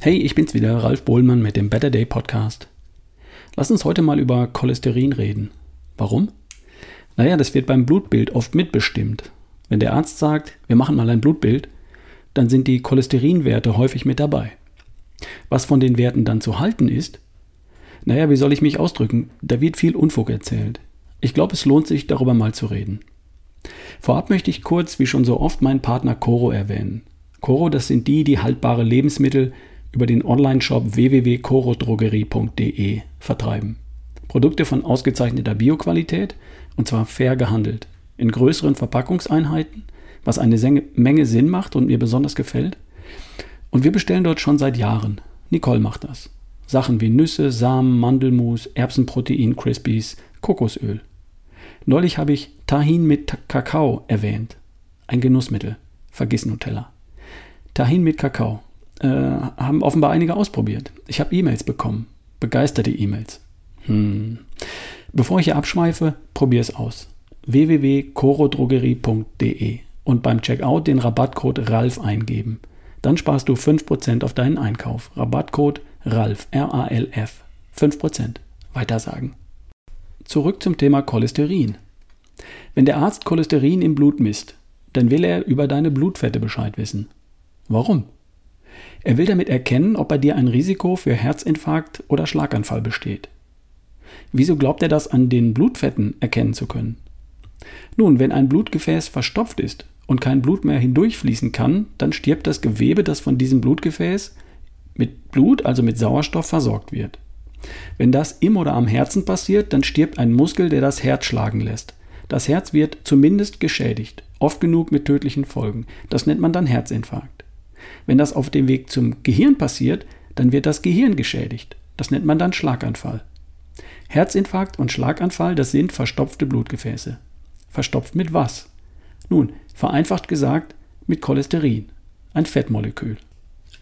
Hey, ich bin's wieder, Ralf Bohlmann mit dem Better Day Podcast. Lass uns heute mal über Cholesterin reden. Warum? Naja, das wird beim Blutbild oft mitbestimmt. Wenn der Arzt sagt, wir machen mal ein Blutbild, dann sind die Cholesterinwerte häufig mit dabei. Was von den Werten dann zu halten ist? Naja, wie soll ich mich ausdrücken? Da wird viel Unfug erzählt. Ich glaube, es lohnt sich, darüber mal zu reden. Vorab möchte ich kurz, wie schon so oft, meinen Partner Coro erwähnen. Coro, das sind die, die haltbare Lebensmittel über den Online-Shop www.corodrogerie.de vertreiben. Produkte von ausgezeichneter Bioqualität und zwar fair gehandelt. In größeren Verpackungseinheiten, was eine Menge Sinn macht und mir besonders gefällt. Und wir bestellen dort schon seit Jahren. Nicole macht das. Sachen wie Nüsse, Samen, Mandelmus, Erbsenprotein, Crispies, Kokosöl. Neulich habe ich Tahin mit Kakao erwähnt. Ein Genussmittel. Vergiss Nutella. Tahin mit Kakao. Äh, haben offenbar einige ausprobiert. Ich habe E-Mails bekommen. Begeisterte E-Mails. Hm. Bevor ich hier abschweife, probier es aus. www.corodrogerie.de und beim Checkout den Rabattcode RALF eingeben. Dann sparst du 5% auf deinen Einkauf. Rabattcode RALF, R-A-L-F. 5%. Weiter sagen. Zurück zum Thema Cholesterin. Wenn der Arzt Cholesterin im Blut misst, dann will er über deine Blutfette Bescheid wissen. Warum? Er will damit erkennen, ob bei dir ein Risiko für Herzinfarkt oder Schlaganfall besteht. Wieso glaubt er das an den Blutfetten erkennen zu können? Nun, wenn ein Blutgefäß verstopft ist und kein Blut mehr hindurchfließen kann, dann stirbt das Gewebe, das von diesem Blutgefäß mit Blut, also mit Sauerstoff, versorgt wird. Wenn das im oder am Herzen passiert, dann stirbt ein Muskel, der das Herz schlagen lässt. Das Herz wird zumindest geschädigt, oft genug mit tödlichen Folgen. Das nennt man dann Herzinfarkt. Wenn das auf dem Weg zum Gehirn passiert, dann wird das Gehirn geschädigt. Das nennt man dann Schlaganfall. Herzinfarkt und Schlaganfall, das sind verstopfte Blutgefäße. Verstopft mit was? Nun, vereinfacht gesagt, mit Cholesterin, ein Fettmolekül.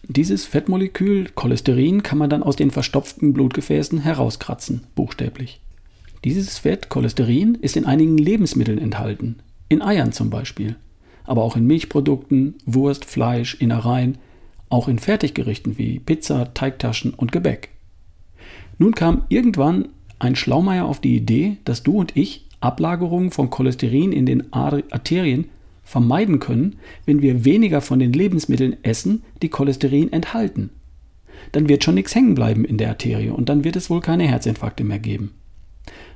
Dieses Fettmolekül Cholesterin kann man dann aus den verstopften Blutgefäßen herauskratzen, buchstäblich. Dieses Fett, Cholesterin, ist in einigen Lebensmitteln enthalten, in Eiern zum Beispiel, aber auch in Milchprodukten, Wurst, Fleisch, Innereien, auch in Fertiggerichten wie Pizza, Teigtaschen und Gebäck. Nun kam irgendwann ein Schlaumeier auf die Idee, dass du und ich Ablagerungen von Cholesterin in den Arterien vermeiden können, wenn wir weniger von den Lebensmitteln essen, die Cholesterin enthalten. Dann wird schon nichts hängen bleiben in der Arterie und dann wird es wohl keine Herzinfarkte mehr geben.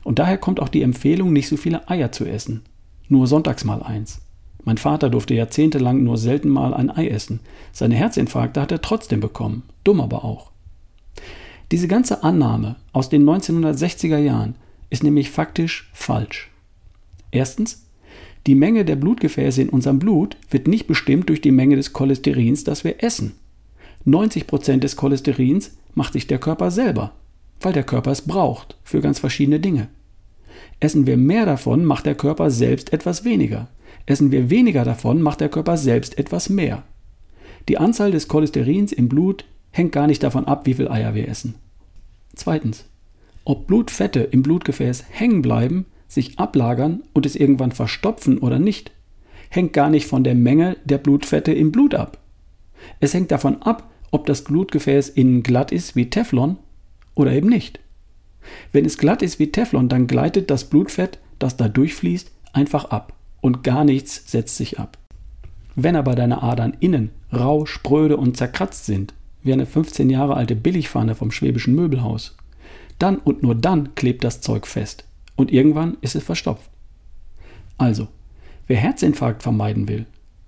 Und daher kommt auch die Empfehlung, nicht so viele Eier zu essen. Nur sonntags mal eins. Mein Vater durfte jahrzehntelang nur selten mal ein Ei essen. Seine Herzinfarkte hat er trotzdem bekommen. Dumm aber auch. Diese ganze Annahme aus den 1960er Jahren ist nämlich faktisch falsch. Erstens, die Menge der Blutgefäße in unserem Blut wird nicht bestimmt durch die Menge des Cholesterins, das wir essen. 90% des Cholesterins macht sich der Körper selber, weil der Körper es braucht für ganz verschiedene Dinge. Essen wir mehr davon, macht der Körper selbst etwas weniger. Essen wir weniger davon, macht der Körper selbst etwas mehr. Die Anzahl des Cholesterins im Blut hängt gar nicht davon ab, wie viel Eier wir essen. Zweitens. Ob Blutfette im Blutgefäß hängen bleiben, sich ablagern und es irgendwann verstopfen oder nicht, hängt gar nicht von der Menge der Blutfette im Blut ab. Es hängt davon ab, ob das Blutgefäß innen glatt ist wie Teflon oder eben nicht. Wenn es glatt ist wie Teflon, dann gleitet das Blutfett, das da durchfließt, einfach ab und gar nichts setzt sich ab. Wenn aber deine Adern innen rau, spröde und zerkratzt sind, wie eine 15 Jahre alte Billigpfanne vom schwäbischen Möbelhaus, dann und nur dann klebt das Zeug fest und irgendwann ist es verstopft. Also, wer Herzinfarkt vermeiden will,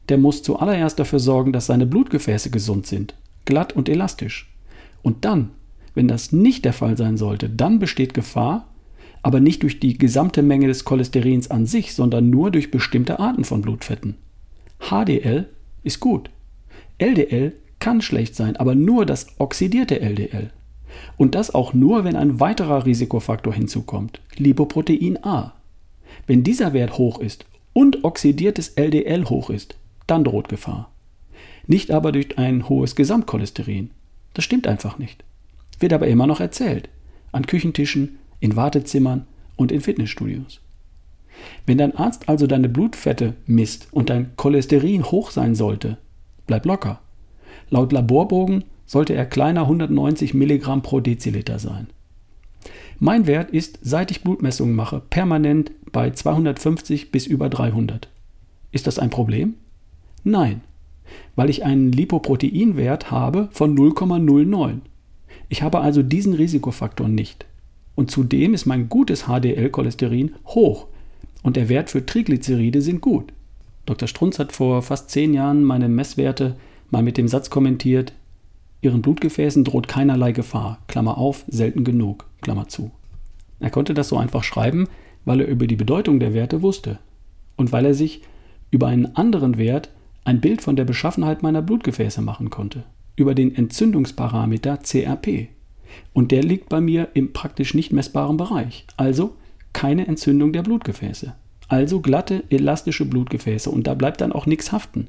der muss zuallererst dafür sorgen, dass seine Blutgefäße gesund sind, glatt und elastisch. Und dann, wenn das nicht der Fall sein sollte, dann besteht Gefahr, aber nicht durch die gesamte Menge des Cholesterins an sich, sondern nur durch bestimmte Arten von Blutfetten. HDL ist gut. LDL kann schlecht sein, aber nur das oxidierte LDL. Und das auch nur, wenn ein weiterer Risikofaktor hinzukommt, Lipoprotein A. Wenn dieser Wert hoch ist und oxidiertes LDL hoch ist, dann droht Gefahr. Nicht aber durch ein hohes Gesamtcholesterin. Das stimmt einfach nicht. Wird aber immer noch erzählt. An Küchentischen, in Wartezimmern und in Fitnessstudios. Wenn dein Arzt also deine Blutfette misst und dein Cholesterin hoch sein sollte, bleib locker. Laut Laborbogen sollte er kleiner 190 Milligramm pro Deziliter sein. Mein Wert ist, seit ich Blutmessungen mache, permanent bei 250 bis über 300. Ist das ein Problem? Nein, weil ich einen Lipoproteinwert habe von 0,09. Ich habe also diesen Risikofaktor nicht. Und zudem ist mein gutes HDL-Cholesterin hoch und der Wert für Triglyceride sind gut. Dr. Strunz hat vor fast zehn Jahren meine Messwerte mal mit dem Satz kommentiert, Ihren Blutgefäßen droht keinerlei Gefahr, Klammer auf, selten genug, Klammer zu. Er konnte das so einfach schreiben, weil er über die Bedeutung der Werte wusste und weil er sich über einen anderen Wert ein Bild von der Beschaffenheit meiner Blutgefäße machen konnte, über den Entzündungsparameter CRP. Und der liegt bei mir im praktisch nicht messbaren Bereich, also keine Entzündung der Blutgefäße. Also glatte, elastische Blutgefäße und da bleibt dann auch nichts haften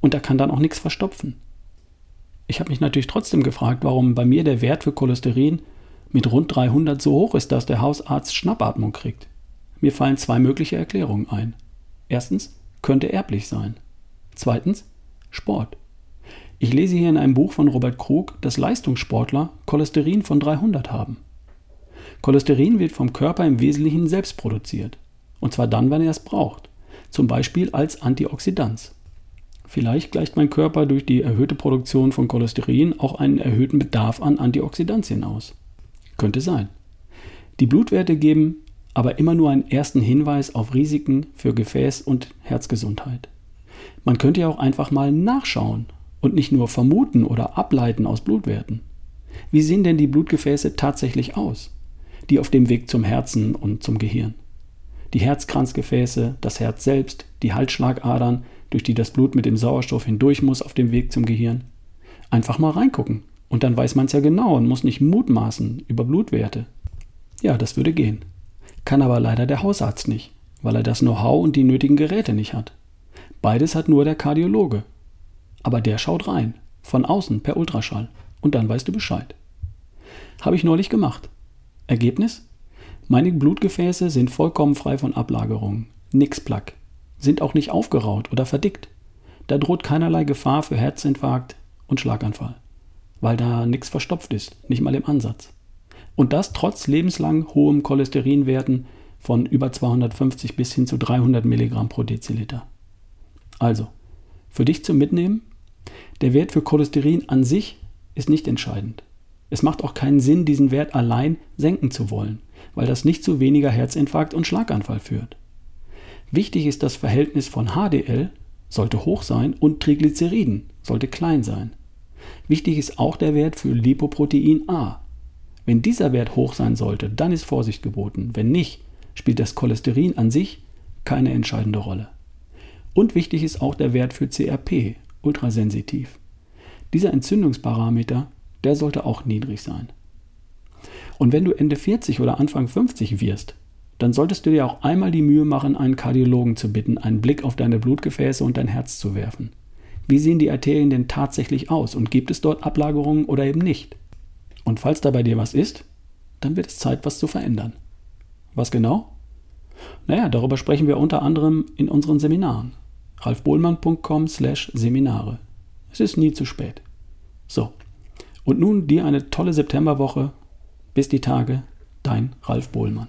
und da kann dann auch nichts verstopfen. Ich habe mich natürlich trotzdem gefragt, warum bei mir der Wert für Cholesterin mit rund 300 so hoch ist, dass der Hausarzt Schnappatmung kriegt. Mir fallen zwei mögliche Erklärungen ein. Erstens, könnte erblich sein. Zweitens, Sport. Ich lese hier in einem Buch von Robert Krug, dass Leistungssportler Cholesterin von 300 haben. Cholesterin wird vom Körper im Wesentlichen selbst produziert. Und zwar dann, wenn er es braucht. Zum Beispiel als Antioxidant. Vielleicht gleicht mein Körper durch die erhöhte Produktion von Cholesterin auch einen erhöhten Bedarf an Antioxidantien aus. Könnte sein. Die Blutwerte geben aber immer nur einen ersten Hinweis auf Risiken für Gefäß- und Herzgesundheit. Man könnte ja auch einfach mal nachschauen und nicht nur vermuten oder ableiten aus Blutwerten. Wie sehen denn die Blutgefäße tatsächlich aus, die auf dem Weg zum Herzen und zum Gehirn? Die Herzkranzgefäße, das Herz selbst, die Halsschlagadern, durch die das Blut mit dem Sauerstoff hindurch muss auf dem Weg zum Gehirn. Einfach mal reingucken. Und dann weiß man es ja genau und muss nicht mutmaßen über Blutwerte. Ja, das würde gehen. Kann aber leider der Hausarzt nicht, weil er das Know-how und die nötigen Geräte nicht hat. Beides hat nur der Kardiologe. Aber der schaut rein, von außen per Ultraschall. Und dann weißt du Bescheid. Habe ich neulich gemacht. Ergebnis? Meine Blutgefäße sind vollkommen frei von Ablagerungen. Nix Plack sind auch nicht aufgeraut oder verdickt. Da droht keinerlei Gefahr für Herzinfarkt und Schlaganfall, weil da nichts verstopft ist, nicht mal im Ansatz. Und das trotz lebenslang hohem Cholesterinwerten von über 250 bis hin zu 300 Milligramm pro Deziliter. Also, für dich zum Mitnehmen, der Wert für Cholesterin an sich ist nicht entscheidend. Es macht auch keinen Sinn, diesen Wert allein senken zu wollen, weil das nicht zu weniger Herzinfarkt und Schlaganfall führt. Wichtig ist das Verhältnis von HDL, sollte hoch sein, und Triglyceriden, sollte klein sein. Wichtig ist auch der Wert für Lipoprotein A. Wenn dieser Wert hoch sein sollte, dann ist Vorsicht geboten. Wenn nicht, spielt das Cholesterin an sich keine entscheidende Rolle. Und wichtig ist auch der Wert für CRP, ultrasensitiv. Dieser Entzündungsparameter, der sollte auch niedrig sein. Und wenn du Ende 40 oder Anfang 50 wirst, dann solltest du dir auch einmal die Mühe machen, einen Kardiologen zu bitten, einen Blick auf deine Blutgefäße und dein Herz zu werfen. Wie sehen die Arterien denn tatsächlich aus und gibt es dort Ablagerungen oder eben nicht? Und falls da bei dir was ist, dann wird es Zeit, was zu verändern. Was genau? Naja, darüber sprechen wir unter anderem in unseren Seminaren. ralfbohlmann.com/seminare. Es ist nie zu spät. So. Und nun dir eine tolle Septemberwoche. Bis die Tage, dein Ralf Bohlmann.